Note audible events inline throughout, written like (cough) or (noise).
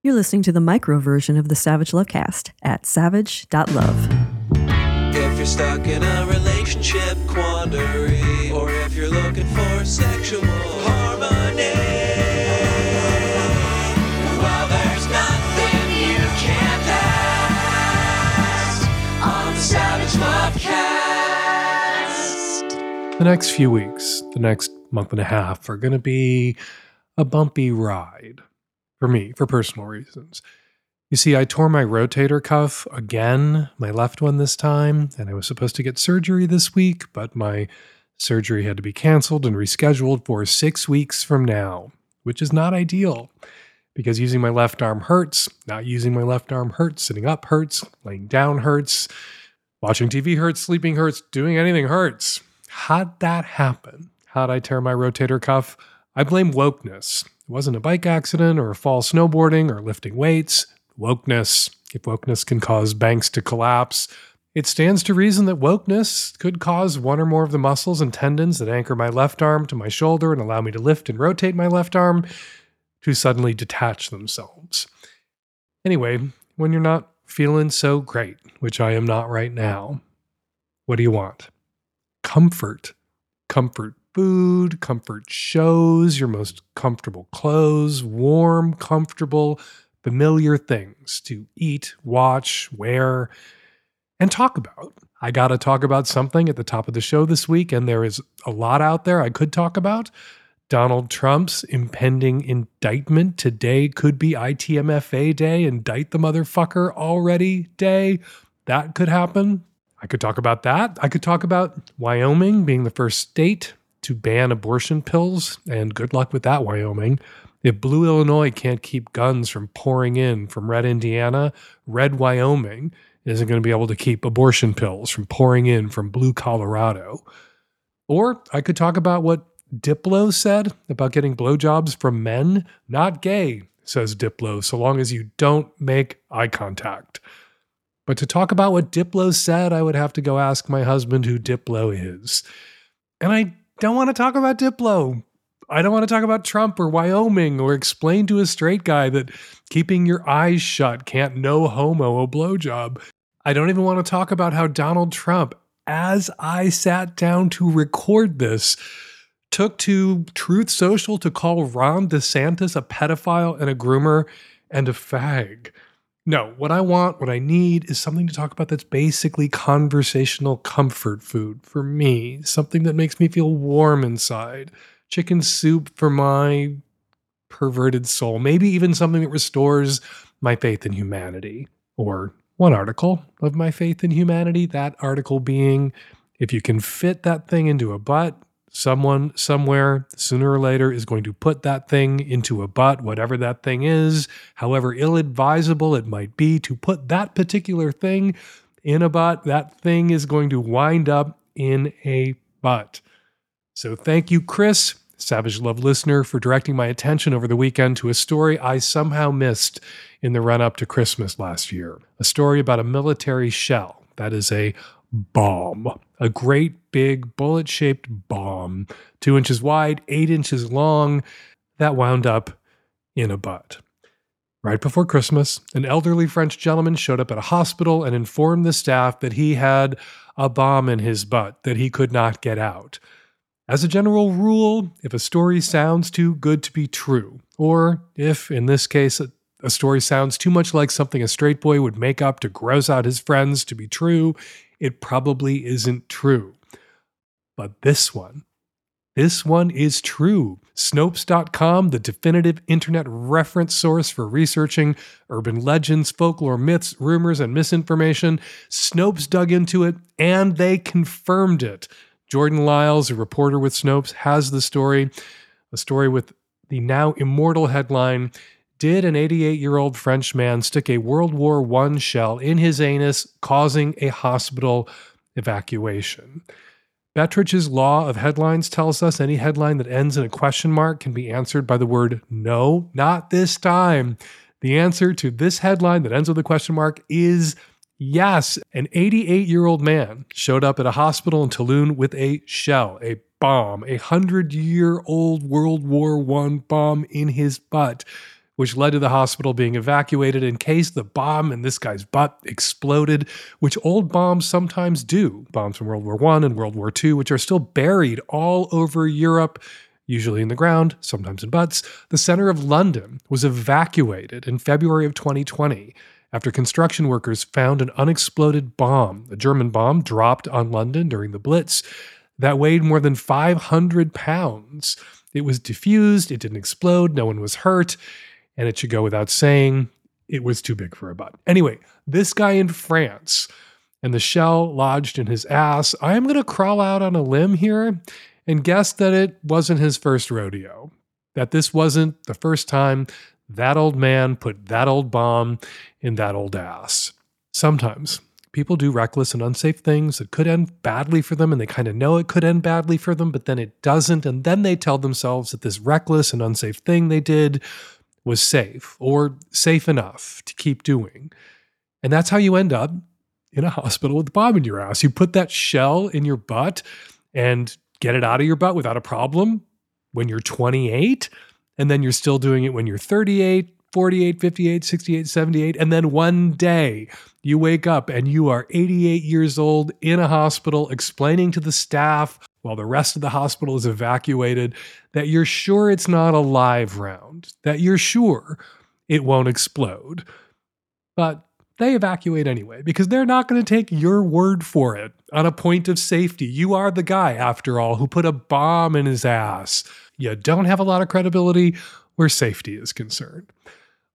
You're listening to the micro version of the Savage Lovecast at savage.love. If you're stuck in a relationship quandary, or if you're looking for sexual harmony, well, there's nothing you can't ask on the Savage Lovecast. The next few weeks, the next month and a half, are going to be a bumpy ride for me, for personal reasons. You see, I tore my rotator cuff again, my left one this time, and I was supposed to get surgery this week, but my surgery had to be canceled and rescheduled for six weeks from now, which is not ideal because using my left arm hurts, not using my left arm hurts, sitting up hurts, laying down hurts, watching TV hurts, sleeping hurts, doing anything hurts. How'd that happen? How'd I tear my rotator cuff? I blame wokeness. It wasn't a bike accident or a fall snowboarding or lifting weights. Wokeness. If wokeness can cause banks to collapse, it stands to reason that wokeness could cause one or more of the muscles and tendons that anchor my left arm to my shoulder and allow me to lift and rotate my left arm to suddenly detach themselves. Anyway, when you're not feeling so great, which I am not right now, what do you want? Comfort. Comfort food, comfort shows, your most comfortable clothes, warm, comfortable, familiar things to eat, watch, wear, and talk about. I got to talk about something at the top of the show this week, and there is a lot out there I could talk about. Donald Trump's impending indictment today could be ITMFA day, indict the motherfucker already day. That could happen. I could talk about that. I could talk about Wyoming being the first state to ban abortion pills, and good luck with that, Wyoming. If blue Illinois can't keep guns from pouring in from red Indiana, red Wyoming isn't going to be able to keep abortion pills from pouring in from blue Colorado. Or I could talk about what Diplo said about getting blowjobs from men. Not gay, says Diplo, so long as you don't make eye contact. But to talk about what Diplo said, I would have to go ask my husband who Diplo is. And I don't want to talk about Diplo. I don't want to talk about Trump or Wyoming or explain to a straight guy that keeping your eyes shut can't no homo a blowjob. I don't even want to talk about how Donald Trump, as I sat down to record this, took to Truth Social to call Ron DeSantis a pedophile and a groomer and a fag. No, what I want, what I need is something to talk about that's basically conversational comfort food for me, something that makes me feel warm inside. Chicken soup for my perverted soul, maybe even something that restores my faith in humanity. Or one article of my faith in humanity, that article being if you can fit that thing into a butt, someone somewhere sooner or later is going to put that thing into a butt, whatever that thing is, however ill advisable it might be to put that particular thing in a butt, that thing is going to wind up in a butt. So thank you, Chris, Savage Love listener, for directing my attention over the weekend to a story I somehow missed in the run up to Christmas last year. A story about a military shell. That is a bomb, a great big bullet shaped bomb, two inches wide, eight inches long, that wound up in a butt. Right before Christmas, an elderly French gentleman showed up at a hospital and informed the staff that he had a bomb in his butt that he could not get out. As a general rule, if a story sounds too good to be true, or if, in this case, a, a story sounds too much like something a straight boy would make up to gross out his friends to be true, it probably isn't true. But this one, this one is true. Snopes.com, the definitive internet reference source for researching urban legends, folklore, myths, rumors, and misinformation. Snopes dug into it and they confirmed it. Jordan Liles, a reporter with Snopes, has the story, a story with the now immortal headline Did an 88 year old French man stick a World War I shell in his anus, causing a hospital evacuation? Betteridge's law of headlines tells us any headline that ends in a question mark can be answered by the word no, not this time. The answer to this headline that ends with a question mark is yes. An 88 year old man showed up at a hospital in Toulon with a shell, a bomb, a hundred year old World War I bomb in his butt. Which led to the hospital being evacuated in case the bomb in this guy's butt exploded, which old bombs sometimes do. Bombs from World War I and World War II, which are still buried all over Europe, usually in the ground, sometimes in butts. The center of London was evacuated in February of 2020 after construction workers found an unexploded bomb, a German bomb dropped on London during the Blitz that weighed more than 500 pounds. It was diffused, it didn't explode, no one was hurt, and it should go without saying it was too big for a butt. Anyway, this guy in France and the shell lodged in his ass, I am going to crawl out on a limb here and guess that it wasn't his first rodeo, that this wasn't the first time that old man put that old bomb in that old ass. Sometimes people do reckless and unsafe things that could end badly for them, and they kind of know it could end badly for them, but then it doesn't. And then they tell themselves that this reckless and unsafe thing they did was safe or safe enough to keep doing. And that's how you end up in a hospital with a bomb in your ass. You put that shell in your butt and get it out of your butt without a problem when you're 28 and then you're still doing it when you're 38, 48, 58, 68, 78. And then one day you wake up and you are 88 years old in a hospital explaining to the staff while the rest of the hospital is evacuated that you're sure it's not a live round, that you're sure it won't explode. But they evacuate anyway because they're not going to take your word for it on a point of safety. You are the guy, after all, who put a bomb in his ass you don't have a lot of credibility where safety is concerned.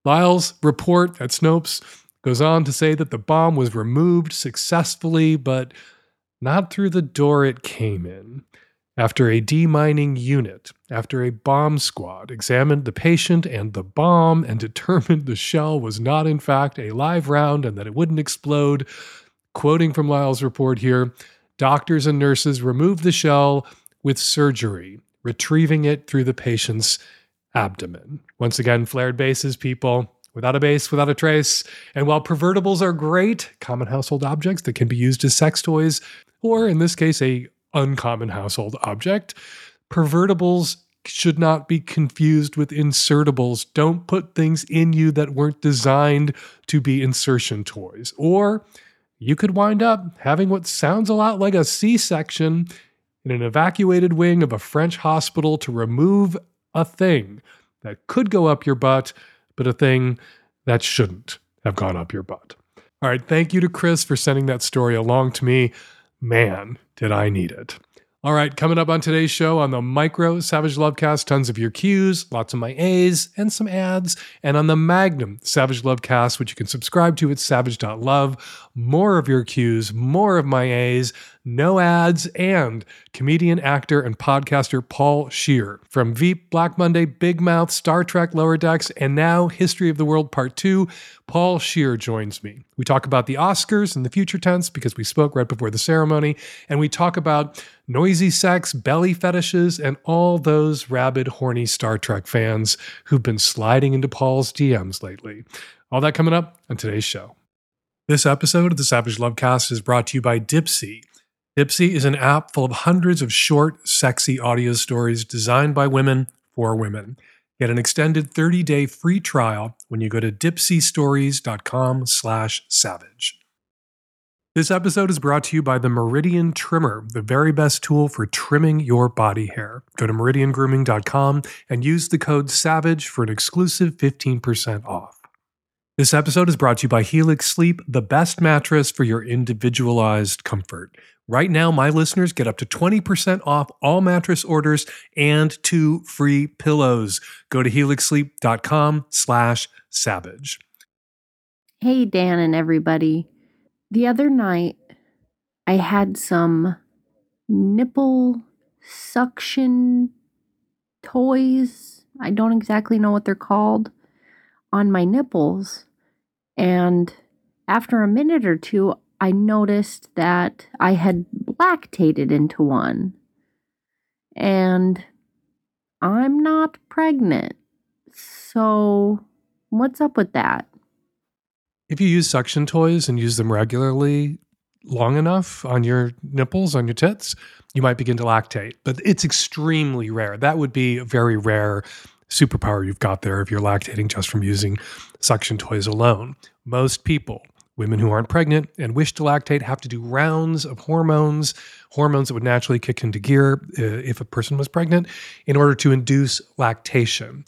Liles' report at Snopes goes on to say that the bomb was removed successfully, but not through the door it came in. After a demining unit, after a bomb squad examined the patient and the bomb and (laughs) determined the shell was not, in fact, a live round and that it wouldn't explode, quoting from Liles' report here, doctors and nurses removed the shell with surgery retrieving it through the patient's abdomen. Once again, flared bases, people. Without a base, without a trace. And while pervertibles are great, common household objects that can be used as sex toys, or in this case, a uncommon household object, pervertibles should not be confused with insertables. Don't put things in you that weren't designed to be insertion toys. Or you could wind up having what sounds a lot like a C section in an evacuated wing of a French hospital to remove a thing that could go up your butt, but a thing that shouldn't have gone up your butt. All right, thank you to Chris for sending that story along to me. Man, did I need it. All right, coming up on today's show on the Micro Savage Lovecast, tons of your cues, lots of my A's, and some ads. And on the Magnum Savage Lovecast, which you can subscribe to at savage.love, more of your cues, more of my A's, no ads, and comedian, actor, and podcaster Paul Scheer. From Veep, Black Monday, Big Mouth, Star Trek Lower Decks, and now History of the World Part 2, Paul Scheer joins me. We talk about the Oscars and the future tense because we spoke right before the ceremony, and we talk about noisy sex, belly fetishes, and all those rabid, horny Star Trek fans who've been sliding into Paul's DMs lately. All that coming up on today's show. This episode of the Savage Lovecast is brought to you by Dipsea. Dipsea is an app full of hundreds of short, sexy audio stories designed by women for women. Get an extended 30-day free trial when you go to dipseastories.com slash savage. This episode is brought to you by the Meridian Trimmer, the very best tool for trimming your body hair. Go to meridiangrooming.com and use the code SAVAGE for an exclusive 15% off. This episode is brought to you by Helix Sleep, the best mattress for your individualized comfort. Right now, my listeners get up to 20% off all mattress orders and two free pillows. Go to helixsleep.com slash savage. Hey, Dan and everybody. The other night, I had some nipple suction toys. I don't exactly know what they're called on my nipples. And after a minute or two, I noticed that I had lactated into one. And I'm not pregnant. So, what's up with that? If you use suction toys and use them regularly long enough on your nipples, on your tits, you might begin to lactate. But it's extremely rare. That would be a very rare superpower you've got there if you're lactating just from using suction toys alone. Most people, women who aren't pregnant and wish to lactate, have to do rounds of hormones, hormones that would naturally kick into gear uh, if a person was pregnant, in order to induce lactation.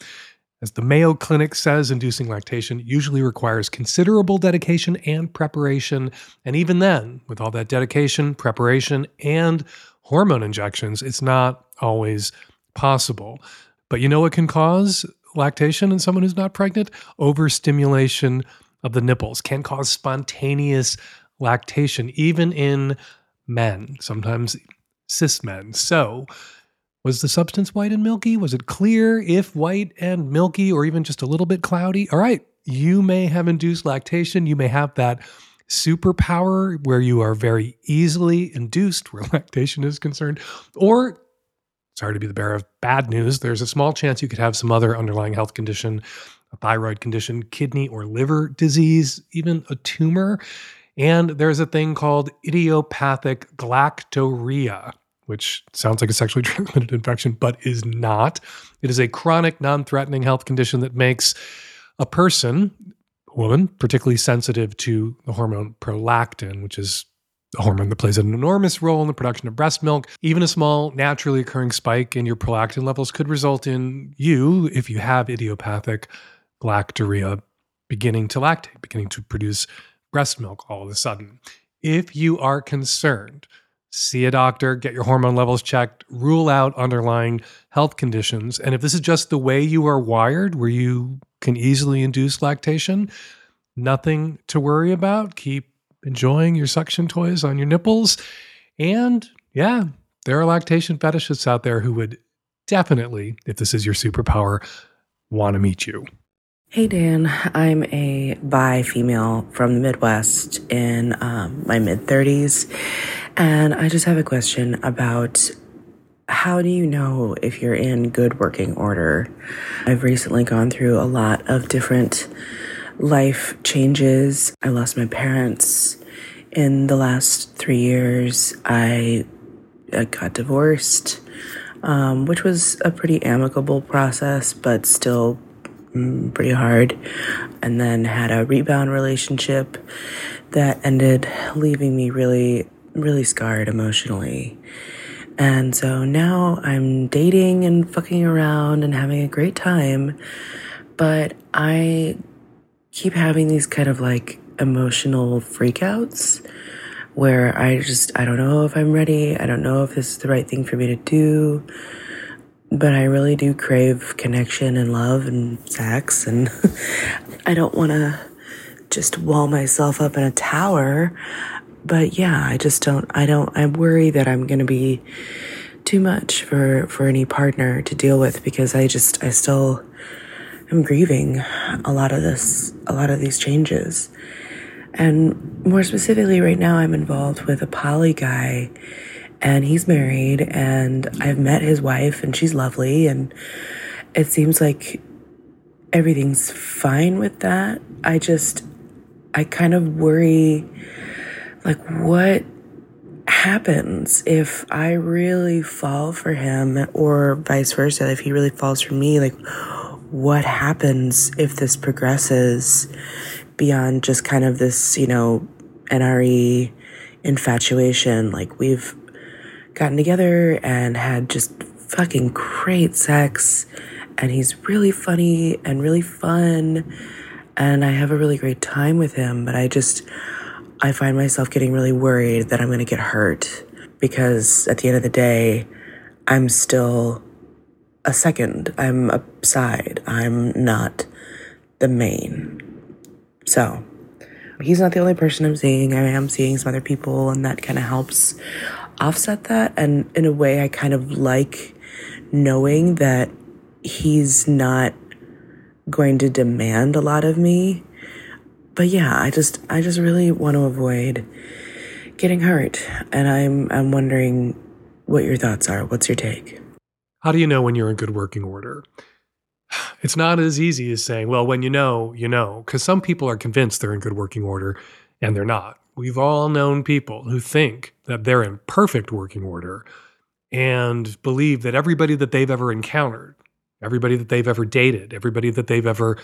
As the Mayo Clinic says, inducing lactation usually requires considerable dedication and preparation. And even then, with all that dedication, preparation, and hormone injections, it's not always possible. But you know what can cause lactation in someone who's not pregnant? Overstimulation of the nipples can cause spontaneous lactation, even in men, sometimes cis men. So, was the substance white and milky? Was it clear if white and milky or even just a little bit cloudy? All right, you may have induced lactation. You may have that superpower where you are very easily induced where (laughs) lactation is concerned. Or, sorry to be the bearer of bad news, there's a small chance you could have some other underlying health condition, a thyroid condition, kidney or liver disease, even a tumor. And there's a thing called idiopathic galactorrhea which sounds like a sexually (laughs) transmitted infection, but is not. It is a chronic, non threatening health condition that makes a person, woman, particularly sensitive to the hormone prolactin, which is a hormone that plays an enormous role in the production of breast milk. Even a small, naturally occurring spike in your prolactin levels could result in you, if you have idiopathic galactorrhea, beginning to lactate, beginning to produce breast milk all of a sudden. If you are concerned, see a doctor, get your hormone levels checked, rule out underlying health conditions. And if this is just the way you are wired, where you can easily induce lactation, nothing to worry about. Keep enjoying your suction toys on your nipples. And yeah, there are lactation fetishists out there who would definitely, if this is your superpower, want to meet you. Hey Dan, I'm a bi female from the Midwest in um, my mid 30s, and I just have a question about how do you know if you're in good working order? I've recently gone through a lot of different life changes. I lost my parents in the last three years. I, I got divorced, um, which was a pretty amicable process, but still Mm, pretty hard, and then had a rebound relationship that ended leaving me really, really scarred emotionally. And so now I'm dating and fucking around and having a great time, but I keep having these kind of like emotional freakouts where I just, I don't know if I'm ready. I don't know if this is the right thing for me to do but I really do crave connection and love and sex. And (laughs) I don't want to just wall myself up in a tower. But yeah, I just don't, I don't, I worry that I'm going to be too much for, for any partner to deal with because I just, I still am grieving a lot of this, a lot of these changes. And more specifically, right now, I'm involved with a poly guy and he's married and I've met his wife and she's lovely and it seems like everything's fine with that. I just I kind of worry like what happens if I really fall for him or vice versa if he really falls for me like what happens if this progresses beyond just kind of this, you know, NRE infatuation like we've gotten together and had just fucking great sex. And he's really funny and really fun. And I have a really great time with him. But I just, I find myself getting really worried that I'm going to get hurt because at the end of the day, I'm still a second. I'm a side. I'm not the main. So, he's not the only person I'm seeing. I am seeing some other people, and that kind of helps offset that. And in a way, I kind of like knowing that he's not going to demand a lot of me. But yeah, I just I just really want to avoid getting hurt. And I'm I'm wondering what your thoughts are. What's your take? How do you know when you're in good working order? It's not as easy as saying, well, when you know, you know, because some people are convinced they're in good working order and they're not. We've all known people who think that they're in perfect working order and believe that everybody that they've ever encountered, everybody that they've ever dated, everybody that they've ever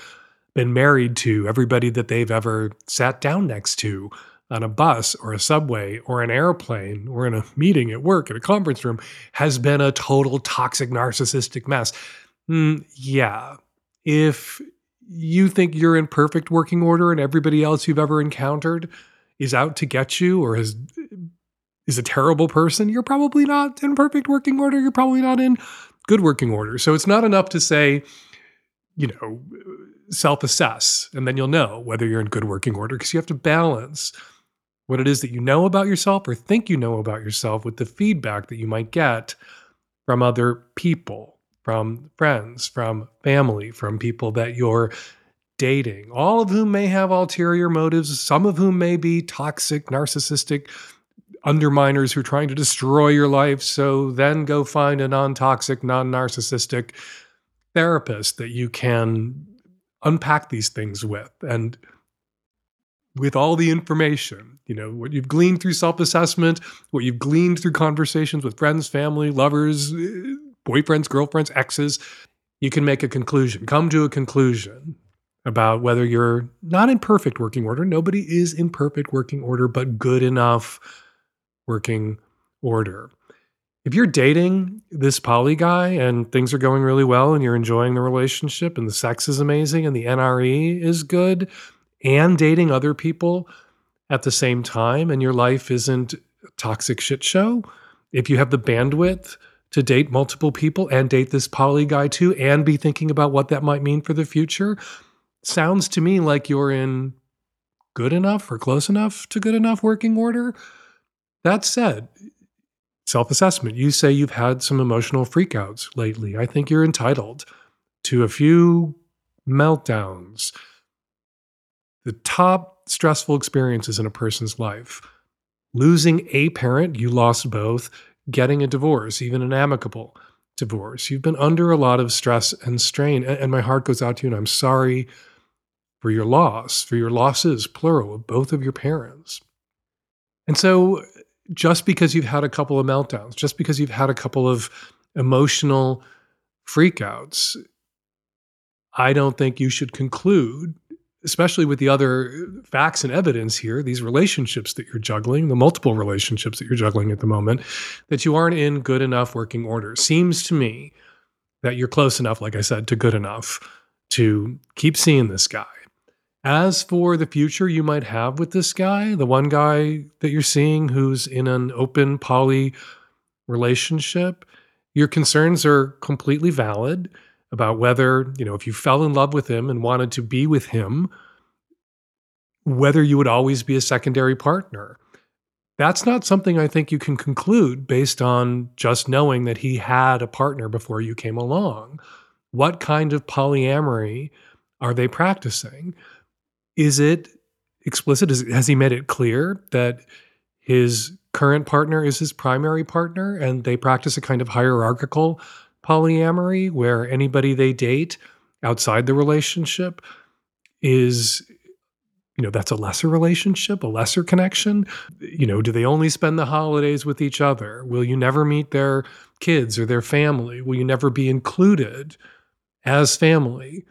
been married to, everybody that they've ever sat down next to on a bus or a subway or an airplane or in a meeting at work in a conference room has been a total toxic narcissistic mess. Mm, yeah. If you think you're in perfect working order and everybody else you've ever encountered is out to get you or has is a terrible person, you're probably not in perfect working order. You're probably not in good working order. So it's not enough to say, you know, self assess, and then you'll know whether you're in good working order because you have to balance what it is that you know about yourself or think you know about yourself with the feedback that you might get from other people, from friends, from family, from people that you're dating, all of whom may have ulterior motives, some of whom may be toxic, narcissistic underminers who are trying to destroy your life. So then go find a non toxic, non narcissistic therapist that you can unpack these things with. And with all the information, you know, what you've gleaned through self assessment, what you've gleaned through conversations with friends, family, lovers, eh, boyfriends, girlfriends, exes, you can make a conclusion, come to a conclusion about whether you're not in perfect working order. Nobody is in perfect working order, but good enough working order. If you're dating this poly guy and things are going really well and you're enjoying the relationship and the sex is amazing and the NRE is good and dating other people at the same time and your life isn't a toxic shit show, if you have the bandwidth to date multiple people and date this poly guy too and be thinking about what that might mean for the future, sounds to me like you're in good enough or close enough to good enough working order. That said, self assessment, you say you've had some emotional freakouts lately. I think you're entitled to a few meltdowns. The top stressful experiences in a person's life losing a parent, you lost both, getting a divorce, even an amicable divorce. You've been under a lot of stress and strain. And my heart goes out to you, and I'm sorry for your loss, for your losses, plural, of both of your parents. And so just because you've had a couple of meltdowns, just because you've had a couple of emotional freakouts, I don't think you should conclude, especially with the other facts and evidence here, these relationships that you're juggling, the multiple relationships that you're juggling at the moment, that you aren't in good enough working order. Seems to me that you're close enough, like I said, to good enough to keep seeing this guy as for the future you might have with this guy, the one guy that you're seeing who's in an open poly relationship, your concerns are completely valid about whether, you know, if you fell in love with him and wanted to be with him, whether you would always be a secondary partner. That's not something I think you can conclude based on just knowing that he had a partner before you came along. What kind of polyamory are they practicing? Is it explicit? Is, has he made it clear that his current partner is his primary partner and they practice a kind of hierarchical polyamory where anybody they date outside the relationship is you know that's a lesser relationship a lesser connection? You know do they only spend the holidays with each other? Will you never meet their kids or their family? Will you never be included as family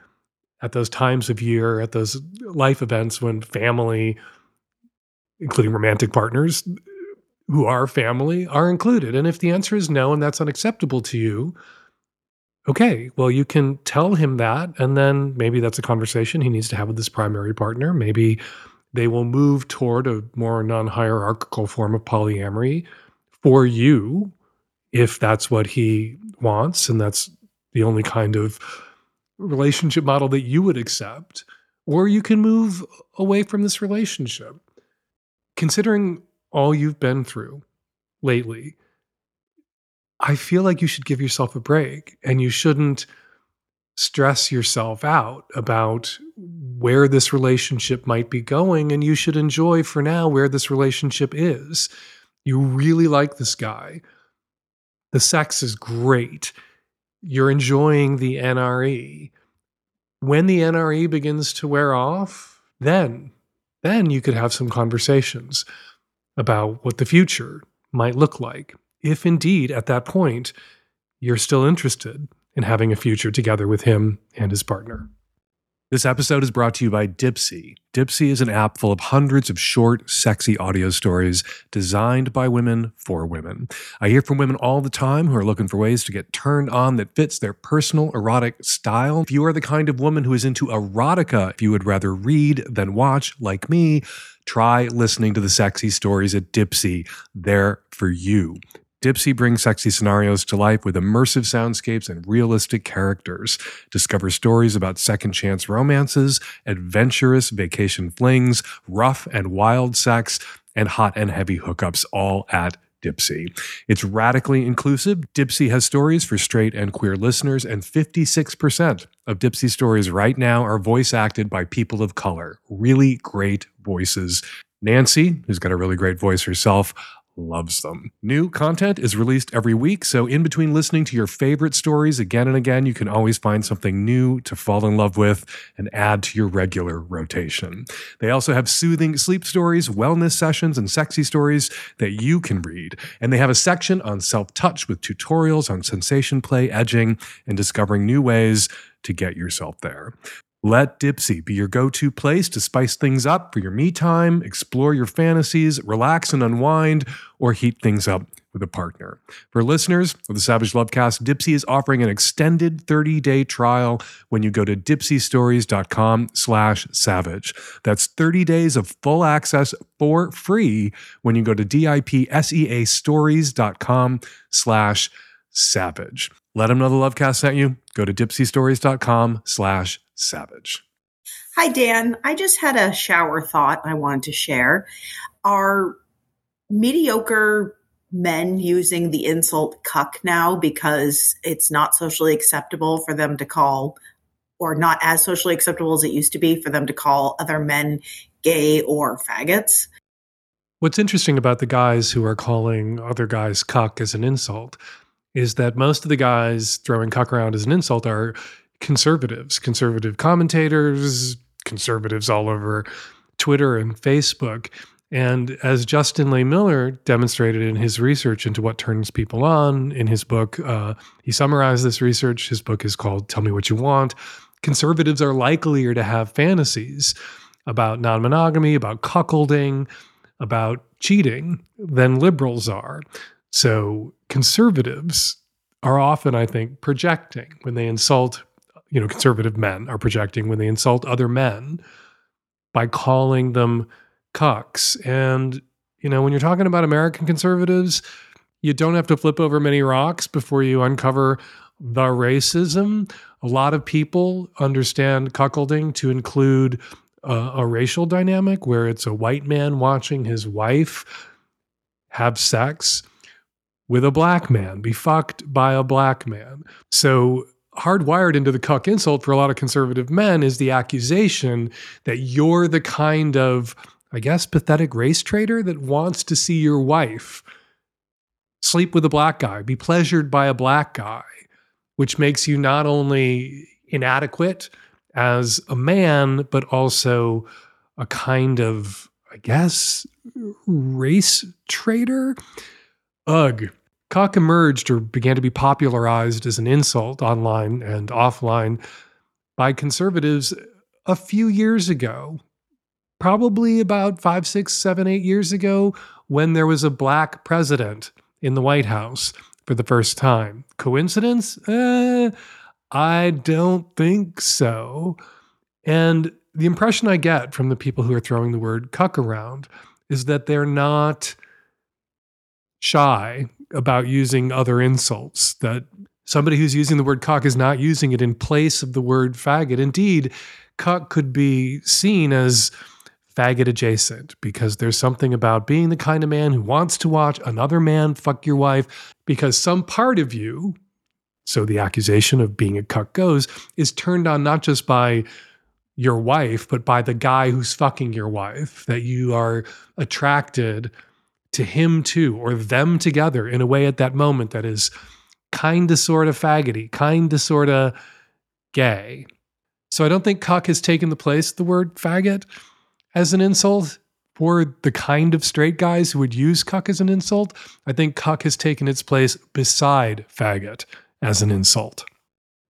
at those times of year, at those life events when family, including romantic partners who are family, are included. And if the answer is no and that's unacceptable to you, okay, well, you can tell him that. And then maybe that's a conversation he needs to have with his primary partner. Maybe they will move toward a more non hierarchical form of polyamory for you if that's what he wants and that's the only kind of relationship model that you would accept, or you can move away from this relationship. Considering all you've been through lately, I feel like you should give yourself a break and you shouldn't stress yourself out about where this relationship might be going. And you should enjoy for now where this relationship is. You really like this guy. The sex is great you're enjoying the NRE. When the NRE begins to wear off, then then you could have some conversations about what the future might look like. If indeed at that point you're still interested in having a future together with him and his partner. This episode is brought to you by Dipsea. Dipsea is an app full of hundreds of short, sexy audio stories designed by women for women. I hear from women all the time who are looking for ways to get turned on that fits their personal erotic style. If you are the kind of woman who is into erotica, if you would rather read than watch, like me, try listening to the sexy stories at Dipsea. They're for you. Dipsea brings sexy scenarios to life with immersive soundscapes and realistic characters. Discover stories about second chance romances, adventurous vacation flings, rough and wild sex, and hot and heavy hookups, all at Dipsea. It's radically inclusive. Dipsea has stories for straight and queer listeners, and 56% of Dipsea stories right now are voice acted by people of color. Really great voices. Nancy, who's got a really great voice herself, loves them. New content is released every week, so in between listening to your favorite stories again and again, you can always find something new to fall in love with and add to your regular rotation. They also have soothing sleep stories, wellness sessions, and sexy stories that you can read. And they have a section on self touch with tutorials on sensation play, edging, and discovering new ways to get yourself there. Let Dipsea be your go to place to spice things up for your me time, explore your fantasies, relax and unwind, or heat things up with a partner. For listeners of the Savage Lovecast, Dipsea is offering an extended 30-day trial when you go to dipseastories.com slash savage. That's 30 days of full access for free when you go to D-I-P-S-E-A stories.com slash savage. Let them know the Lovecast sent you. Go to dipseastories.com slash savage. Hi, Dan. I just had a shower thought I wanted to share. Are mediocre men using the insult cuck now because it's not socially acceptable for them to call, or not as socially acceptable as it used to be for them to call other men gay or faggots? What's interesting about the guys who are calling other guys cuck as an insult is that most of the guys throwing cuck around as an insult are conservatives, conservative commentators, conservatives all over Twitter and Facebook. And as Justin Lehmiller demonstrated in his research into what turns people on in his book, uh, he summarized this research. His book is called Tell Me What You Want. Conservatives are likelier to have fantasies about non monogamy, about cuckolding, about cheating than liberals are. So conservatives are often, I think, projecting when they insult you know, conservative men are projecting when they insult other men by calling them cucks. And, you know, when you're talking about American conservatives, you don't have to flip over many rocks before you uncover the racism. A lot of people understand cuckolding to include uh, a racial dynamic where it's a white man watching his wife have sex with a black man, be fucked by a black man. So hardwired into the cuck insult for a lot of conservative men is the accusation that you're the kind of, I guess, pathetic race traitor that wants to see your wife sleep with a black guy, be pleasured by a black guy, which makes you not only inadequate as a man, but also a kind of, I guess, race traitor. Ugh. Cuck emerged or began to be popularized as an insult online and offline by conservatives a few years ago, probably about five, six, seven, eight years ago, when there was a black president in the White House for the first time. Coincidence? Eh, I don't think so. And the impression I get from the people who are throwing the word cuck around is that they're not shy about using other insults, that somebody who's using the word cuck is not using it in place of the word faggot. Indeed, cuck could be seen as faggot adjacent because there's something about being the kind of man who wants to watch another man fuck your wife because some part of you, so the accusation of being a cuck goes, is turned on not just by your wife, but by the guy who's fucking your wife, that you are attracted to him too, or them together in a way at that moment that is kind of sort of faggoty, kind of sort of gay. So I don't think cuck has taken the place of the word faggot as an insult for the kind of straight guys who would use cuck as an insult. I think cuck has taken its place beside faggot as an insult.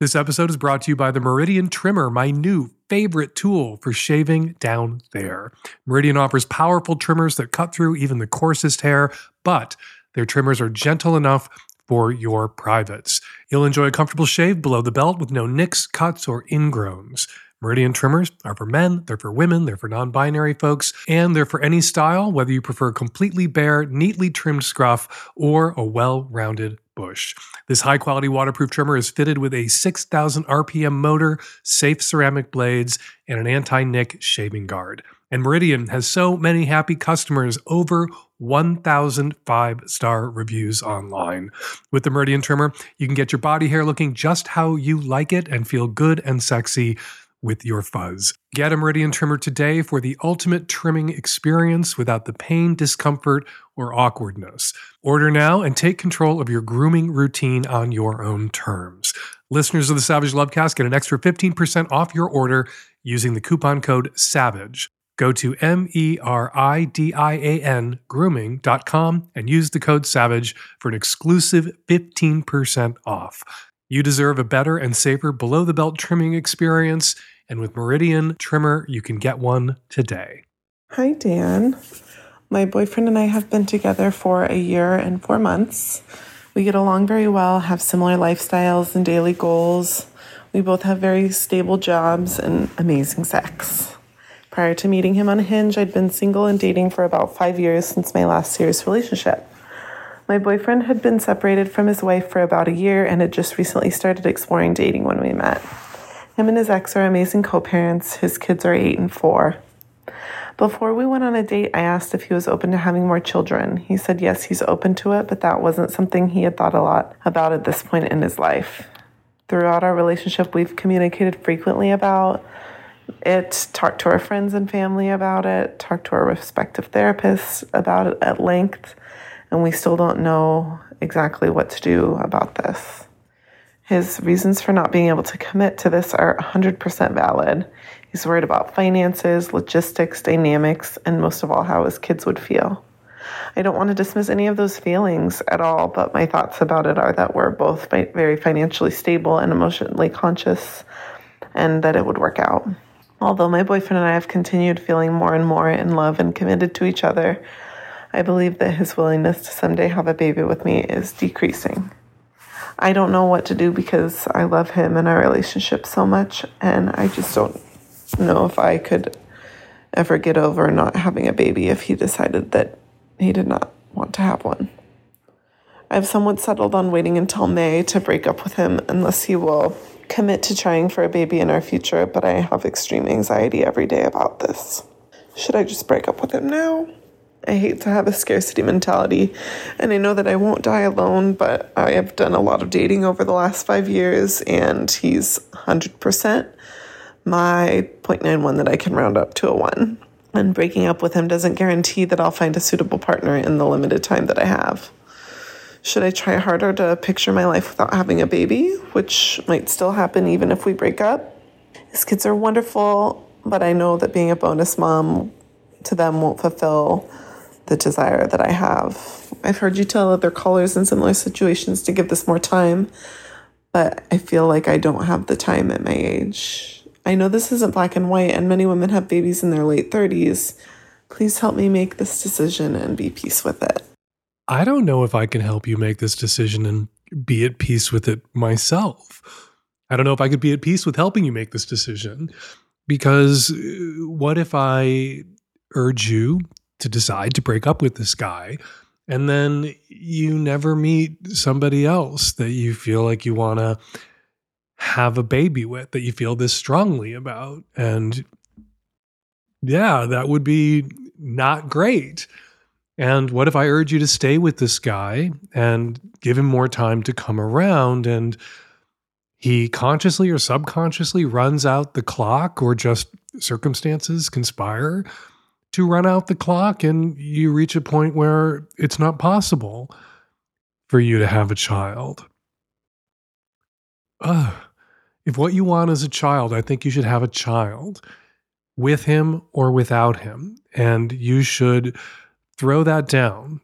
This episode is brought to you by the Meridian Trimmer, my new favorite tool for shaving down there. Meridian offers powerful trimmers that cut through even the coarsest hair, but their trimmers are gentle enough for your privates. You'll enjoy a comfortable shave below the belt with no nicks, cuts, or ingrowns. Meridian trimmers are for men, they're for women, they're for non binary folks, and they're for any style, whether you prefer completely bare, neatly trimmed scruff, or a well rounded bush. This high quality waterproof trimmer is fitted with a 6,000 RPM motor, safe ceramic blades, and an anti nick shaving guard. And Meridian has so many happy customers, over 1,000 five star reviews online. With the Meridian trimmer, you can get your body hair looking just how you like it and feel good and sexy with your fuzz. Get a Meridian trimmer today for the ultimate trimming experience without the pain, discomfort, or awkwardness. Order now and take control of your grooming routine on your own terms. Listeners of the Savage Lovecast get an extra 15% off your order using the coupon code SAVAGE. Go to M E R I D I A N grooming.com and use the code SAVAGE for an exclusive 15% off. You deserve a better and safer below the belt trimming experience, and with Meridian Trimmer, you can get one today. Hi, Dan. My boyfriend and I have been together for a year and four months. We get along very well, have similar lifestyles and daily goals. We both have very stable jobs and amazing sex. Prior to meeting him on Hinge, I'd been single and dating for about five years since my last serious relationship. My boyfriend had been separated from his wife for about a year and had just recently started exploring dating when we met. Him and his ex are amazing co parents. His kids are eight and four. Before we went on a date, I asked if he was open to having more children. He said yes, he's open to it, but that wasn't something he had thought a lot about at this point in his life. Throughout our relationship, we've communicated frequently about it, talked to our friends and family about it, talked to our respective therapists about it at length and we still don't know exactly what to do about this. His reasons for not being able to commit to this are 100% valid. He's worried about finances, logistics, dynamics, and most of all, how his kids would feel. I don't want to dismiss any of those feelings at all, but my thoughts about it are that we're both very financially stable and emotionally conscious, and that it would work out. Although my boyfriend and I have continued feeling more and more in love and committed to each other, I believe that his willingness to someday have a baby with me is decreasing. I don't know what to do because I love him and our relationship so much, and I just don't know if I could ever get over not having a baby if he decided that he did not want to have one. I've somewhat settled on waiting until May to break up with him unless he will commit to trying for a baby in our future, but I have extreme anxiety every day about this. Should I just break up with him now? I hate to have a scarcity mentality, and I know that I won't die alone, but I have done a lot of dating over the last five years, and he's 100% my 0.91 that I can round up to a 1. And breaking up with him doesn't guarantee that I'll find a suitable partner in the limited time that I have. Should I try harder to picture my life without having a baby, which might still happen even if we break up? His kids are wonderful, but I know that being a bonus mom to them won't fulfill the desire that I have. I've heard you tell other callers in similar situations to give this more time, but I feel like I don't have the time at my age. I know this isn't black and white, and many women have babies in their late 30s. Please help me make this decision and be peace with it. I don't know if I can help you make this decision and be at peace with it myself. I don't know if I could be at peace with helping you make this decision because uh, what if I urge you to decide to break up with this guy and then you never meet somebody else that you feel like you want to have a baby with that you feel this strongly about and yeah that would be not great. And what if i urge you to stay with this guy and give him more time to come around and he consciously or subconsciously runs out the clock or just circumstances conspire to run out the clock and you reach a point where it's not possible for you to have a child. Ugh. If what you want is a child, I think you should have a child with him or without him. And you should throw that down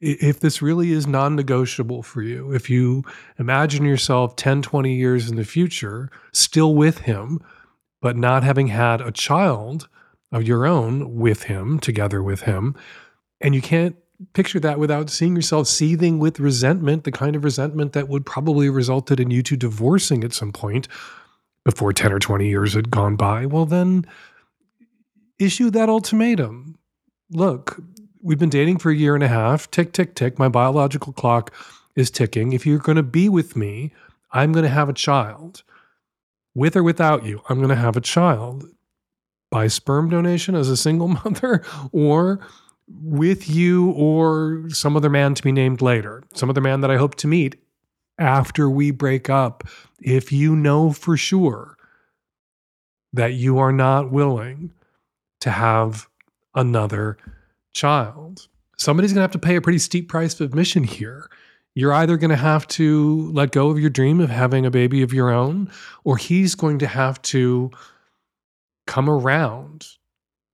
if this really is non negotiable for you, if you imagine yourself 10, 20 years in the future still with him, but not having had a child of your own with him, together with him, and you can't picture that without seeing yourself seething with resentment, the kind of resentment that would probably resulted in you two divorcing at some point before 10 or 20 years had gone by, well, then issue that ultimatum. Look, we've been dating for a year and a half. Tick, tick, tick. My biological clock is ticking. If you're going to be with me, I'm going to have a child. With or without you, I'm going to have a child by sperm donation as a single (laughs) mother or with you or some other man to be named later, some other man that I hope to meet after we break up. If you know for sure that you are not willing to have another child. Somebody's going to have to pay a pretty steep price of admission here. You're either going to have to let go of your dream of having a baby of your own, or he's going to have to come around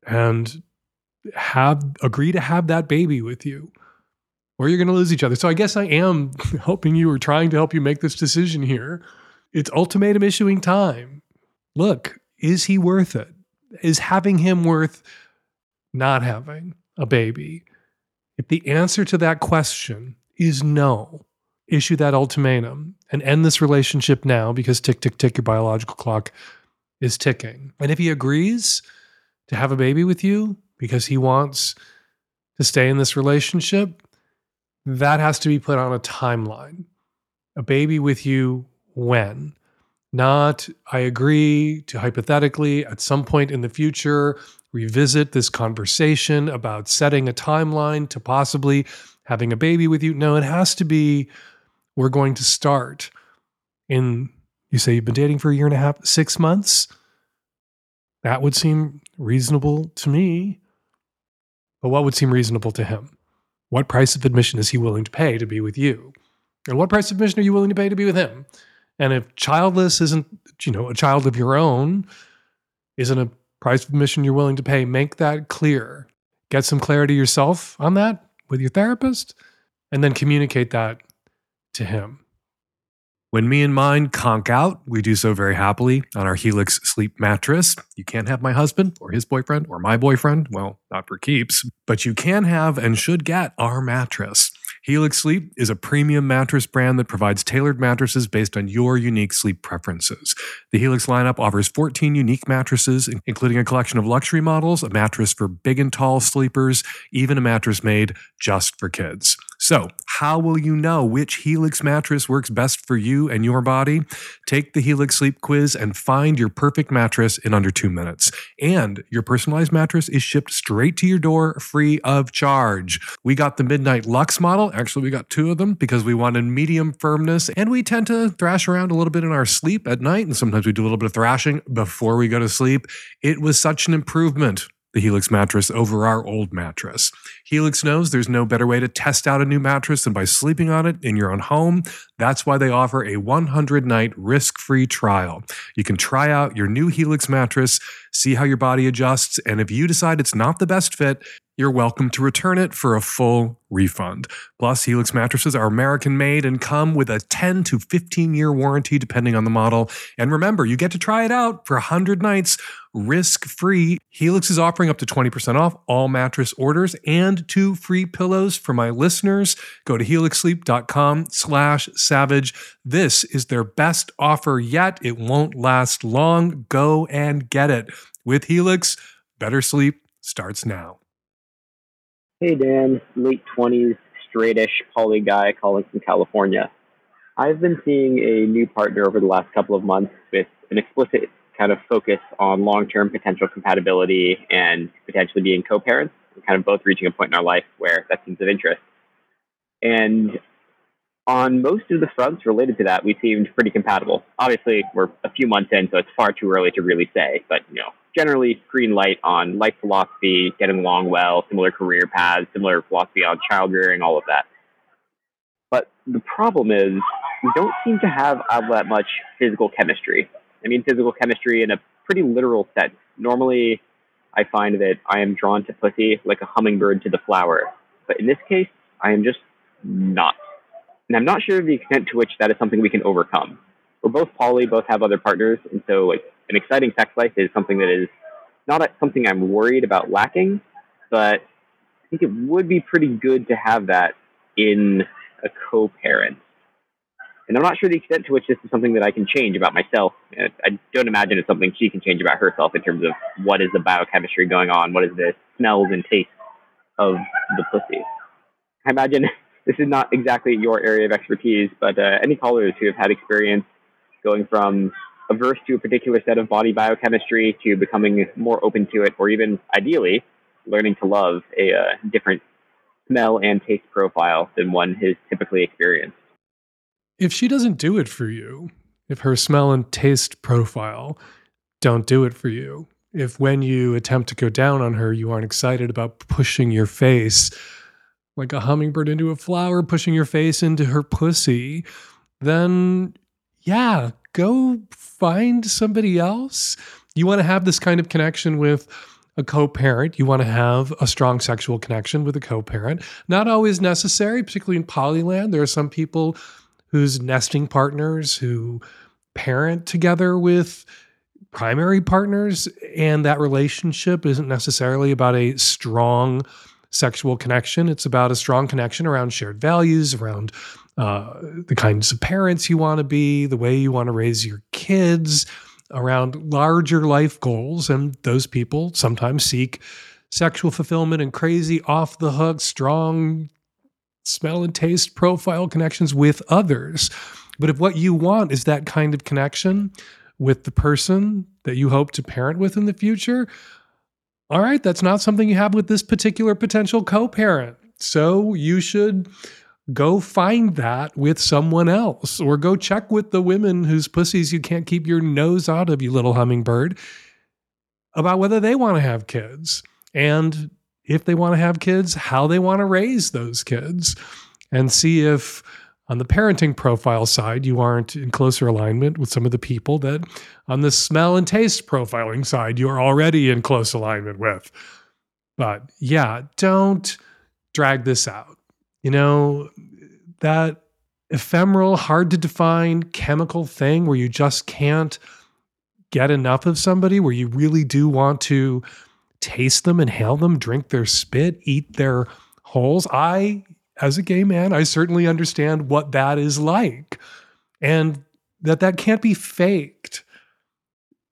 and have agree to have that baby with you or you're going to lose each other. So I guess I am (laughs) helping you or trying to help you make this decision here. It's ultimatum issuing time. Look, is he worth it? Is having him worth not having? a baby? If the answer to that question is no, issue that ultimatum and end this relationship now because tick, tick, tick, your biological clock is ticking. And if he agrees to have a baby with you because he wants to stay in this relationship, that has to be put on a timeline. A baby with you when? Not, I agree to hypothetically at some point in the future revisit this conversation about setting a timeline to possibly having a baby with you. No, it has to be we're going to start in, you say you've been dating for a year and a half, six months. That would seem reasonable to me. But what would seem reasonable to him? What price of admission is he willing to pay to be with you? And what price of admission are you willing to pay to be with him? And if childless isn't, you know, a child of your own, isn't a price of admission you're willing to pay. Make that clear. Get some clarity yourself on that with your therapist, and then communicate that to him. When me and mine conk out, we do so very happily on our Helix sleep mattress. You can't have my husband or his boyfriend or my boyfriend. Well, not for keeps, but you can have and should get our mattress. Helix Sleep is a premium mattress brand that provides tailored mattresses based on your unique sleep preferences. The Helix lineup offers 14 unique mattresses, including a collection of luxury models, a mattress for big and tall sleepers, even a mattress made just for kids. So, how will you know which Helix mattress works best for you and your body? Take the Helix Sleep Quiz and find your perfect mattress in under two minutes. And your personalized mattress is shipped straight to your door free of charge. We got the Midnight Lux model. Actually, we got two of them because we wanted medium firmness, and we tend to thrash around a little bit in our sleep at night, and sometimes we do a little bit of thrashing before we go to sleep. It was such an improvement the Helix mattress over our old mattress. Helix knows there's no better way to test out a new mattress than by sleeping on it in your own home. That's why they offer a 100 night risk free trial. You can try out your new Helix mattress, see how your body adjusts, and if you decide it's not the best fit, you're welcome to return it for a full refund. Plus, Helix mattresses are American made and come with a 10 to 15 year warranty depending on the model. And remember, you get to try it out for 100 nights risk free. Helix is offering up to 20% off all mattress orders and two free pillows for my listeners. Go to helixsleep.com slash savage. This is their best offer yet. It won't last long. Go and get it. With Helix, better sleep starts now. Hey Dan, late 20s, straightish poly guy calling from California. I've been seeing a new partner over the last couple of months with an explicit kind of focus on long term potential compatibility and potentially being co parents, kind of both reaching a point in our life where that seems of interest. And on most of the fronts related to that, we seemed pretty compatible. Obviously, we're a few months in, so it's far too early to really say, but you know, generally green light on life philosophy, getting along well, similar career paths, similar philosophy on child rearing, all of that. But the problem is, we don't seem to have all that much physical chemistry. I mean physical chemistry in a pretty literal sense. Normally, I find that I am drawn to pussy like a hummingbird to the flower. But in this case, I am just not. And I'm not sure of the extent to which that is something we can overcome. We're both poly, both have other partners, and so like an exciting sex life is something that is not something I'm worried about lacking, but I think it would be pretty good to have that in a co-parent. And I'm not sure the extent to which this is something that I can change about myself. I don't imagine it's something she can change about herself in terms of what is the biochemistry going on, what is the smells and tastes of the pussy. I imagine (laughs) this is not exactly your area of expertise, but uh, any callers who have had experience going from averse to a particular set of body biochemistry to becoming more open to it, or even ideally learning to love a uh, different smell and taste profile than one has typically experienced. If she doesn't do it for you, if her smell and taste profile don't do it for you, if when you attempt to go down on her, you aren't excited about pushing your face like a hummingbird into a flower, pushing your face into her pussy, then yeah, go find somebody else. You want to have this kind of connection with a co parent. You want to have a strong sexual connection with a co parent. Not always necessary, particularly in polyland. There are some people whose nesting partners who parent together with primary partners, and that relationship isn't necessarily about a strong sexual connection. It's about a strong connection around shared values, around uh, the kinds of parents you want to be, the way you want to raise your kids, around larger life goals. And those people sometimes seek sexual fulfillment and crazy, off the hook, strong smell and taste profile connections with others. But if what you want is that kind of connection with the person that you hope to parent with in the future, all right, that's not something you have with this particular potential co parent. So you should go find that with someone else or go check with the women whose pussies you can't keep your nose out of, you little hummingbird, about whether they want to have kids. And if they want to have kids, how they want to raise those kids. And see if on the parenting profile side, you aren't in closer alignment with some of the people that on the smell and taste profiling side, you're already in close alignment with. But yeah, don't drag this out. You know, that ephemeral, hard to define chemical thing where you just can't get enough of somebody, where you really do want to taste them, inhale them, drink their spit, eat their holes. I as a gay man, I certainly understand what that is like and that that can't be faked.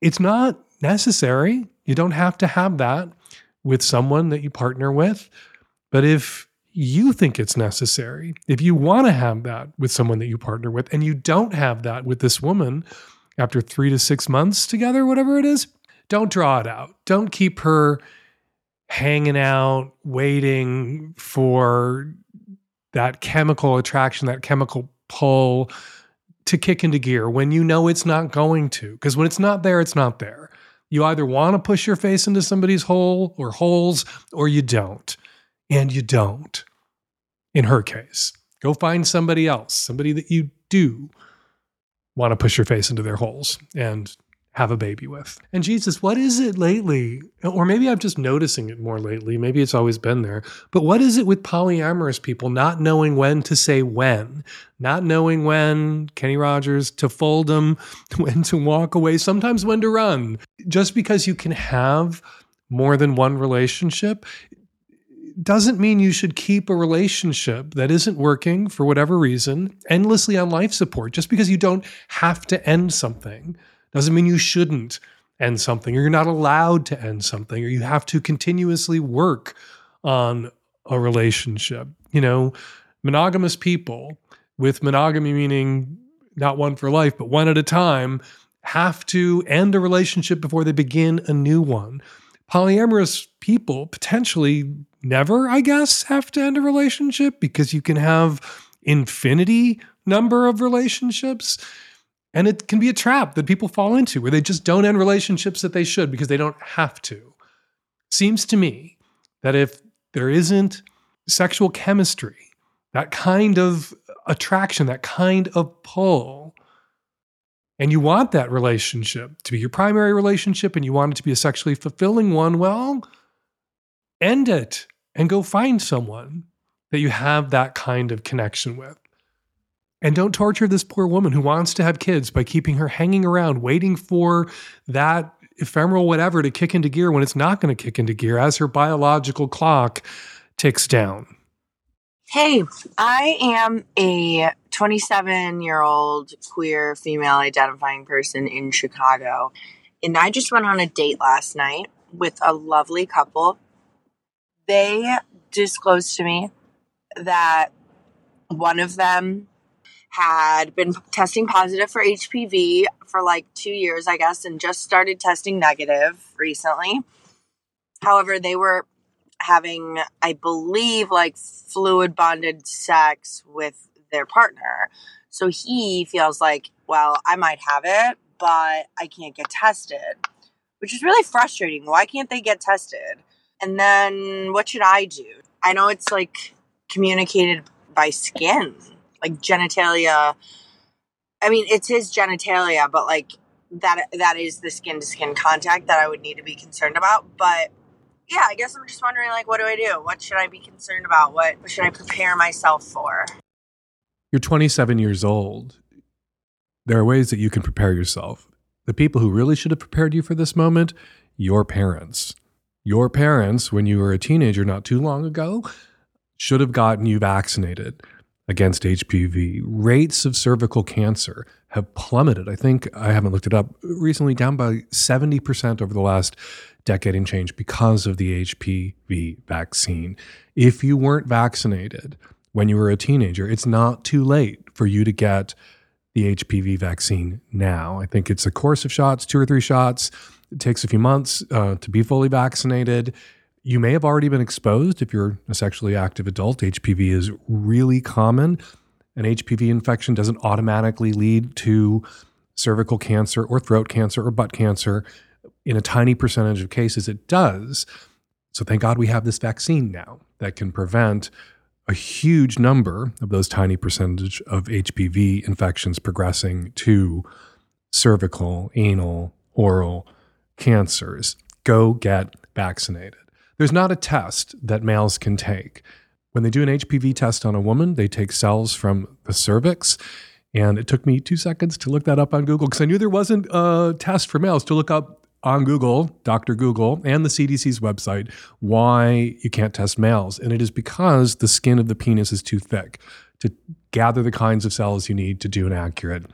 It's not necessary. You don't have to have that with someone that you partner with. But if you think it's necessary, if you want to have that with someone that you partner with, and you don't have that with this woman after three to six months together, whatever it is, don't draw it out. Don't keep her hanging out, waiting for that chemical attraction, that chemical pull to kick into gear when you know it's not going to. Because when it's not there, it's not there. You either want to push your face into somebody's hole or holes, or you don't. And you don't. In her case, go find somebody else, somebody that you do want to push your face into their holes. And have a baby with. And Jesus, what is it lately? Or maybe I'm just noticing it more lately. Maybe it's always been there. But what is it with polyamorous people not knowing when to say when, not knowing when, Kenny Rogers, to fold them, (laughs) when to walk away, sometimes when to run? Just because you can have more than one relationship doesn't mean you should keep a relationship that isn't working for whatever reason endlessly on life support just because you don't have to end something doesn't mean you shouldn't end something or you're not allowed to end something or you have to continuously work on a relationship. You know, monogamous people with monogamy meaning not one for life, but one at a time, have to end a relationship before they begin a new one. Polyamorous people potentially never, I guess, have to end a relationship because you can have infinity number of relationships. And it can be a trap that people fall into where they just don't end relationships that they should because they don't have to. Seems to me that if there isn't sexual chemistry, that kind of attraction, that kind of pull, and you want that relationship to be your primary relationship and you want it to be a sexually fulfilling one, well, end it and go find someone that you have that kind of connection with. And don't torture this poor woman who wants to have kids by keeping her hanging around, waiting for that ephemeral whatever to kick into gear when it's not going to kick into gear as her biological clock ticks down. Hey, I am a 27 year old queer female identifying person in Chicago. And I just went on a date last night with a lovely couple. They disclosed to me that one of them had been testing positive for HPV for like two years, I guess, and just started testing negative recently. However, they were having, I believe, like fluid bonded sex with their partner. So he feels like, well, I might have it, but I can't get tested, which is really frustrating. Why can't they get tested? And then what should I do? I know it's like communicated by skin, like genitalia. I mean, it's his genitalia, but like that that is the skin to skin contact that I would need to be concerned about. But yeah, I guess I'm just wondering like what do I do? What should I be concerned about? What, what should I prepare myself for? You're 27 years old. There are ways that you can prepare yourself. The people who really should have prepared you for this moment, your parents. Your parents, when you were a teenager not too long ago, should have gotten you vaccinated against HPV. Rates of cervical cancer have plummeted. I think I haven't looked it up recently, down by 70% over the last decade and change because of the HPV vaccine. If you weren't vaccinated when you were a teenager, it's not too late for you to get the HPV vaccine now. I think it's a course of shots, two or three shots. It takes a few months uh, to be fully vaccinated. You may have already been exposed if you're a sexually active adult. HPV is really common. An HPV infection doesn't automatically lead to cervical cancer or throat cancer or butt cancer. In a tiny percentage of cases, it does. So thank God we have this vaccine now that can prevent a huge number of those tiny percentage of HPV infections progressing to cervical, anal, oral cancers. Go get vaccinated. There's not a test that males can take. When they do an HPV test on a woman, they take cells from the cervix. And it took me two seconds to look that up on Google because I knew there wasn't a test for males to look up on Google, Dr. Google, and the CDC's website why you can't test males. And it is because the skin of the penis is too thick to gather the kinds of cells you need to do an accurate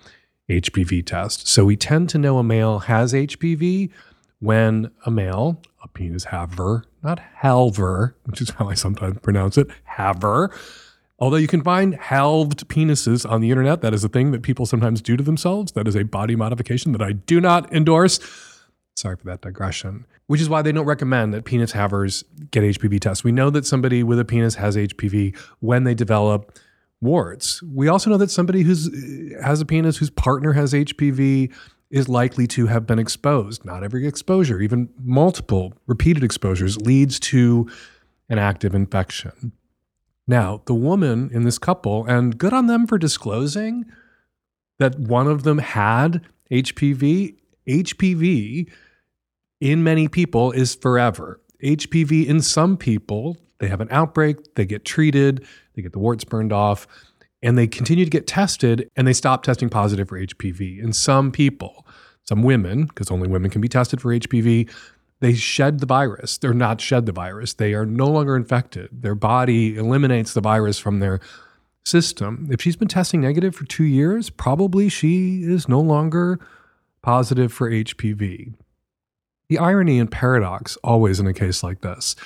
HPV test. So we tend to know a male has HPV when a male, a penis haver, not halver, which is how I sometimes pronounce it, haver. Although you can find halved penises on the internet, that is a thing that people sometimes do to themselves. That is a body modification that I do not endorse. Sorry for that digression. Which is why they don't recommend that penis havers get HPV tests. We know that somebody with a penis has HPV when they develop warts. We also know that somebody who's uh, has a penis whose partner has HPV is likely to have been exposed. Not every exposure, even multiple repeated exposures leads to an active infection. Now, the woman in this couple, and good on them for disclosing that one of them had HPV. HPV in many people is forever. HPV in some people, they have an outbreak, they get treated, they get the warts burned off, and they continue to get tested and they stop testing positive for HPV. In some people, some women, because only women can be tested for HPV, they shed the virus. They're not shed the virus. They are no longer infected. Their body eliminates the virus from their system. If she's been testing negative for two years, probably she is no longer positive for HPV. The irony and paradox, always in a case like this,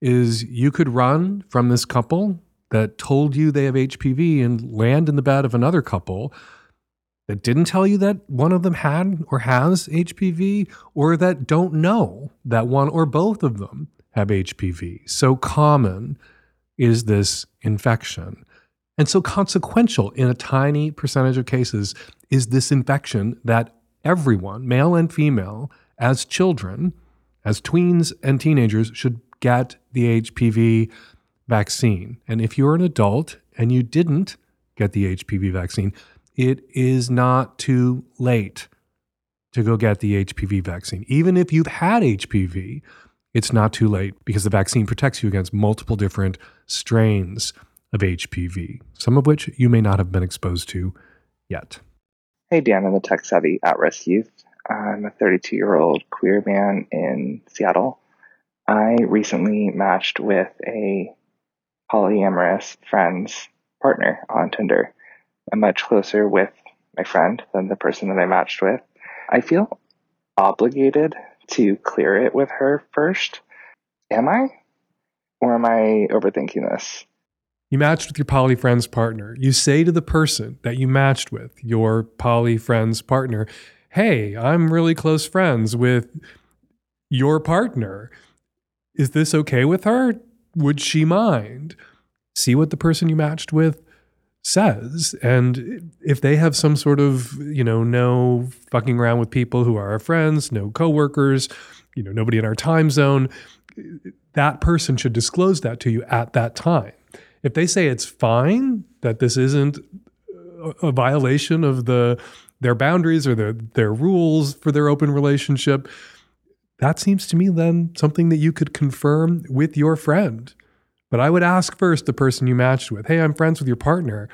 is you could run from this couple that told you they have HPV and land in the bed of another couple that didn't tell you that one of them had or has HPV, or that don't know that one or both of them have HPV. So common is this infection. And so consequential in a tiny percentage of cases is this infection that everyone, male and female, as children, as tweens and teenagers, should get the HPV vaccine. And if you're an adult and you didn't get the HPV vaccine, it is not too late to go get the HPV vaccine. Even if you've had HPV, it's not too late because the vaccine protects you against multiple different strains of HPV, some of which you may not have been exposed to yet. Hey, Dan, I'm the tech savvy at risk youth. I'm a 32 year old queer man in Seattle. I recently matched with a polyamorous friend's partner on Tinder. I'm much closer with my friend than the person that I matched with. I feel obligated to clear it with her first. Am I? Or am I overthinking this? You matched with your poly friend's partner. You say to the person that you matched with, your poly friend's partner, Hey, I'm really close friends with your partner. Is this okay with her? Would she mind? See what the person you matched with says. And if they have some sort of, you know, no fucking around with people who are our friends, no coworkers, you know, nobody in our time zone, that person should disclose that to you at that time. If they say it's fine, that this isn't a violation of the their boundaries or their their rules for their open relationship, that seems to me then something that you could confirm with your friend. But I would ask first the person you matched with, hey, I'm friends with your partner.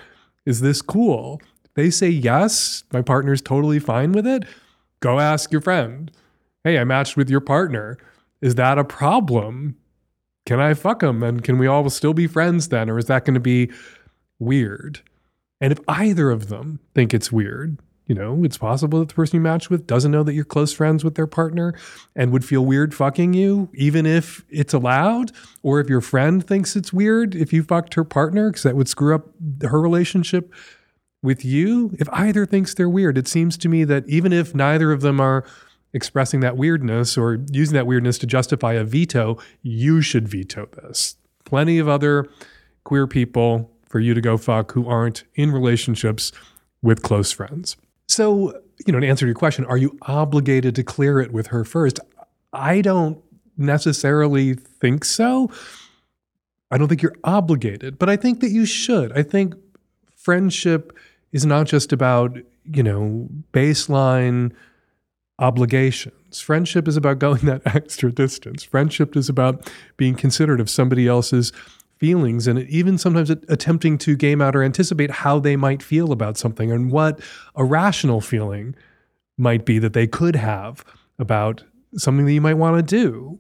Is this cool? They say yes, my partner's totally fine with it. Go ask your friend, hey, I matched with your partner. Is that a problem? Can I fuck him? And can we all still be friends then? Or is that going to be weird? And if either of them think it's weird, you know, it's possible that the person you match with doesn't know that you're close friends with their partner and would feel weird fucking you, even if it's allowed. Or if your friend thinks it's weird if you fucked her partner, because that would screw up her relationship with you. If either thinks they're weird, it seems to me that even if neither of them are expressing that weirdness or using that weirdness to justify a veto, you should veto this. Plenty of other queer people for you to go fuck who aren't in relationships with close friends. So, you know, to answer your question, are you obligated to clear it with her first? I don't necessarily think so. I don't think you're obligated, but I think that you should. I think friendship is not just about, you know, baseline obligations. Friendship is about (laughs) going that extra distance. Friendship is about being considerate of somebody else's feelings and even sometimes attempting to game out or anticipate how they might feel about something and what a rational feeling might be that they could have about something that you might want to do.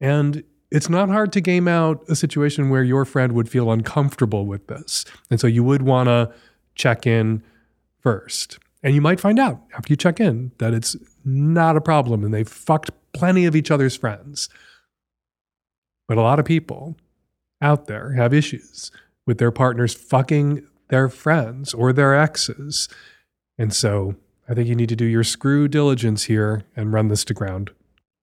And it's not hard to game out a situation where your friend would feel uncomfortable with this. And so you would want to check in first. And you might find out after you check in that it's not a problem and they've fucked plenty of each other's friends. But a lot of people out there have issues with their partners fucking their friends or their exes. And so I think you need to do your screw diligence here and run this to ground.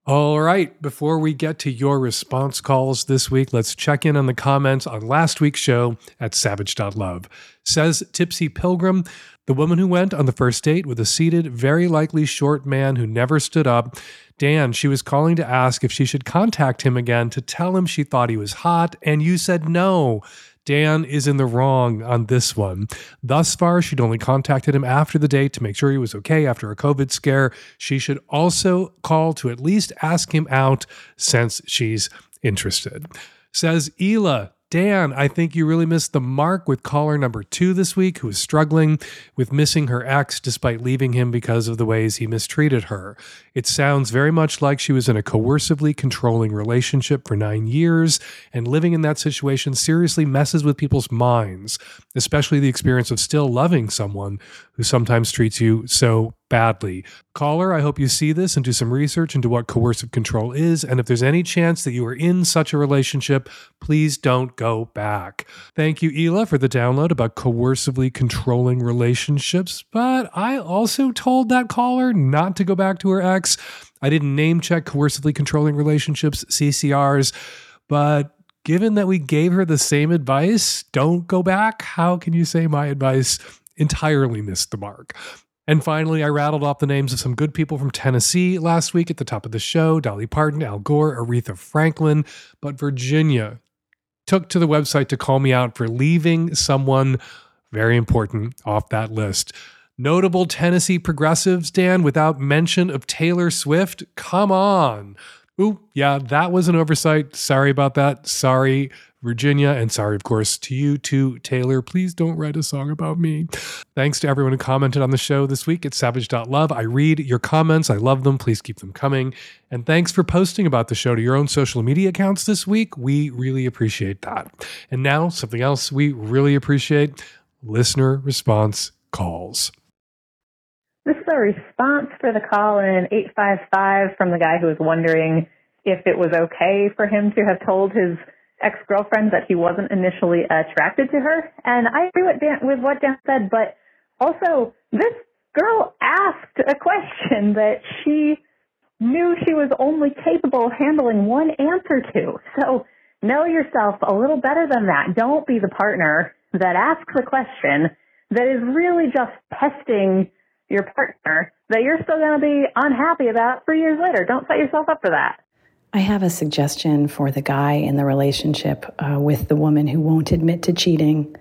All right, before we get to your response calls this week, let's check in on the comments on last week's show at savage.love. Says Tipsy Pilgrim, the woman who went on the first date with a seated, very likely short man who never stood up Dan, she was calling to ask if she should contact him again to tell him she thought he was hot, and you said no. Dan is in the wrong on this one. Thus far, she'd only contacted him after the date to make sure he was okay after a COVID scare. She should also call to at least ask him out since she's interested. Says Ela, Dan, I think you really missed the mark with caller number two this week, who is struggling with missing her ex despite leaving him because of the ways he mistreated her. It sounds very much like she was in a coercively controlling relationship for nine years, and living in that situation seriously messes with people's minds, especially the experience of still loving someone who sometimes treats you so badly. Caller, I hope you see this and do some research into what coercive control is. And if there's any chance that you are in such a relationship, please don't go back. Thank you, Ela, for the download about coercively controlling relationships. But I also told that caller not to go back to her ex. I didn't name check coercively controlling relationships, CCRs, but given that we gave her the same advice, don't go back, how can you say my advice entirely missed the mark? And finally, I rattled off the names of some good people from Tennessee last week at the top of the show Dolly Parton, Al Gore, Aretha Franklin. But Virginia took to the website to call me out for leaving someone very important off that list. Notable Tennessee progressives, Dan, without mention of Taylor Swift. Come on. Ooh, yeah, that was an oversight. Sorry about that. Sorry, Virginia. And sorry, of course, to you too, Taylor. Please don't write a song about me. Thanks to everyone who commented on the show this week at savage.love. I read your comments. I love them. Please keep them coming. And thanks for posting about the show to your own social media accounts this week. We really appreciate that. And now, something else we really appreciate listener response calls. This is a response for the call in 855 from the guy who was wondering if it was okay for him to have told his ex-girlfriend that he wasn't initially attracted to her. And I agree with Dan, with what Dan said, but also this girl asked a question that she knew she was only capable of handling one answer to. So know yourself a little better than that. Don't be the partner that asks a question that is really just testing your partner that you're still going to be unhappy about three years later. Don't set yourself up for that. I have a suggestion for the guy in the relationship uh, with the woman who won't admit to cheating.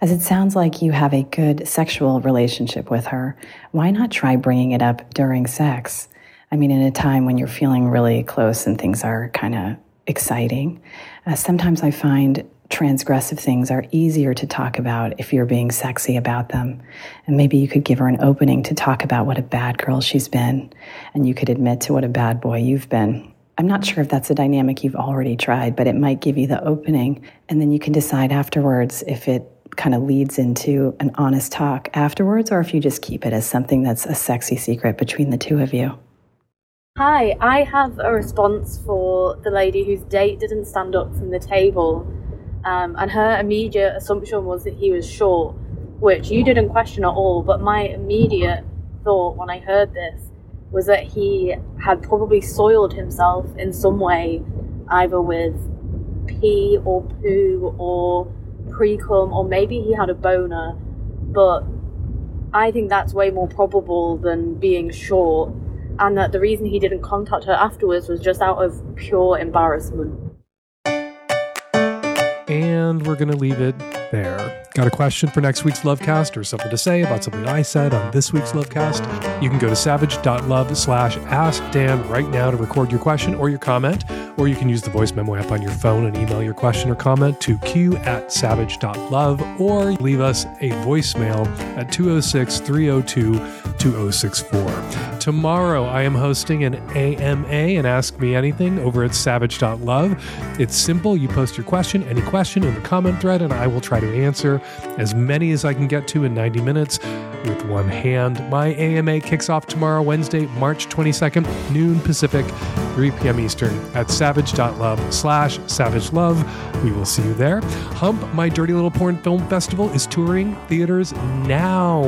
As it sounds like you have a good sexual relationship with her, why not try bringing it up during sex? I mean, in a time when you're feeling really close and things are kind of exciting. Uh, sometimes I find transgressive things are easier to talk about if you're being sexy about them. And maybe you could give her an opening to talk about what a bad girl she's been, and you could admit to what a bad boy you've been. I'm not sure if that's a dynamic you've already tried, but it might give you the opening. And then you can decide afterwards if it kind of leads into an honest talk afterwards or if you just keep it as something that's a sexy secret between the two of you. Hi, I have a response for the lady whose date didn't stand up from the table. Um, and her immediate assumption was that he was short, which you didn't question at all. But my immediate thought when I heard this was that he had probably soiled himself in some way, either with pee or poo or pre cum, or maybe he had a boner. But I think that's way more probable than being short, and that the reason he didn't contact her afterwards was just out of pure embarrassment. And we're going to leave it there. Got a question for next week's Lovecast or something to say about something I said on this week's Lovecast? You can go to savage.love slash ask Dan right now to record your question or your comment, or you can use the voice memo app on your phone and email your question or comment to q at savage.love or leave us a voicemail at 206 302 2064. Tomorrow, I am hosting an AMA and Ask Me Anything over at savage.love. It's simple. You post your question, any question in the comment thread, and I will try to answer as many as I can get to in 90 minutes with one hand. My AMA kicks off tomorrow, Wednesday, March 22nd, noon Pacific, 3 p.m. Eastern at savage.love slash savage love. We will see you there. Hump, my dirty little porn film festival, is touring theaters now.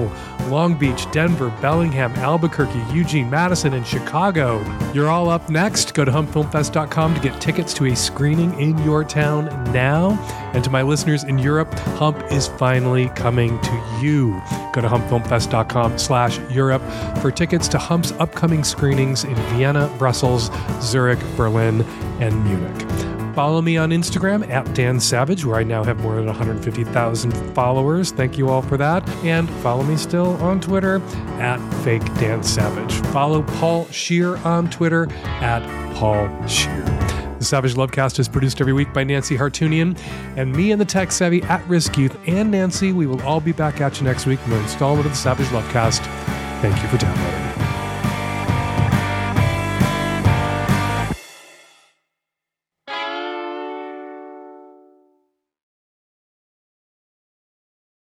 Long Beach, Denver, Bellingham, Albuquerque, Eugene, Madison, and Chicago. You're all up next. Go to humpfilmfest.com to get tickets to a screening in your town now. And to my listeners in Europe, Hump is finally coming to you. Go to humpfilmfest.com slash Europe for tickets to Hump's upcoming screenings in Vienna, Brussels, Zurich, Berlin, and Munich. Follow me on Instagram at Dan Savage, where I now have more than 150,000 followers. Thank you all for that. And follow me still on Twitter at Fake Dan Savage. Follow Paul Scheer on Twitter at Paul Scheer. The Savage Lovecast is produced every week by Nancy Hartunian and me and the tech savvy at risk youth and Nancy. We will all be back at you next week with an installment of the Savage Lovecast. Thank you for downloading.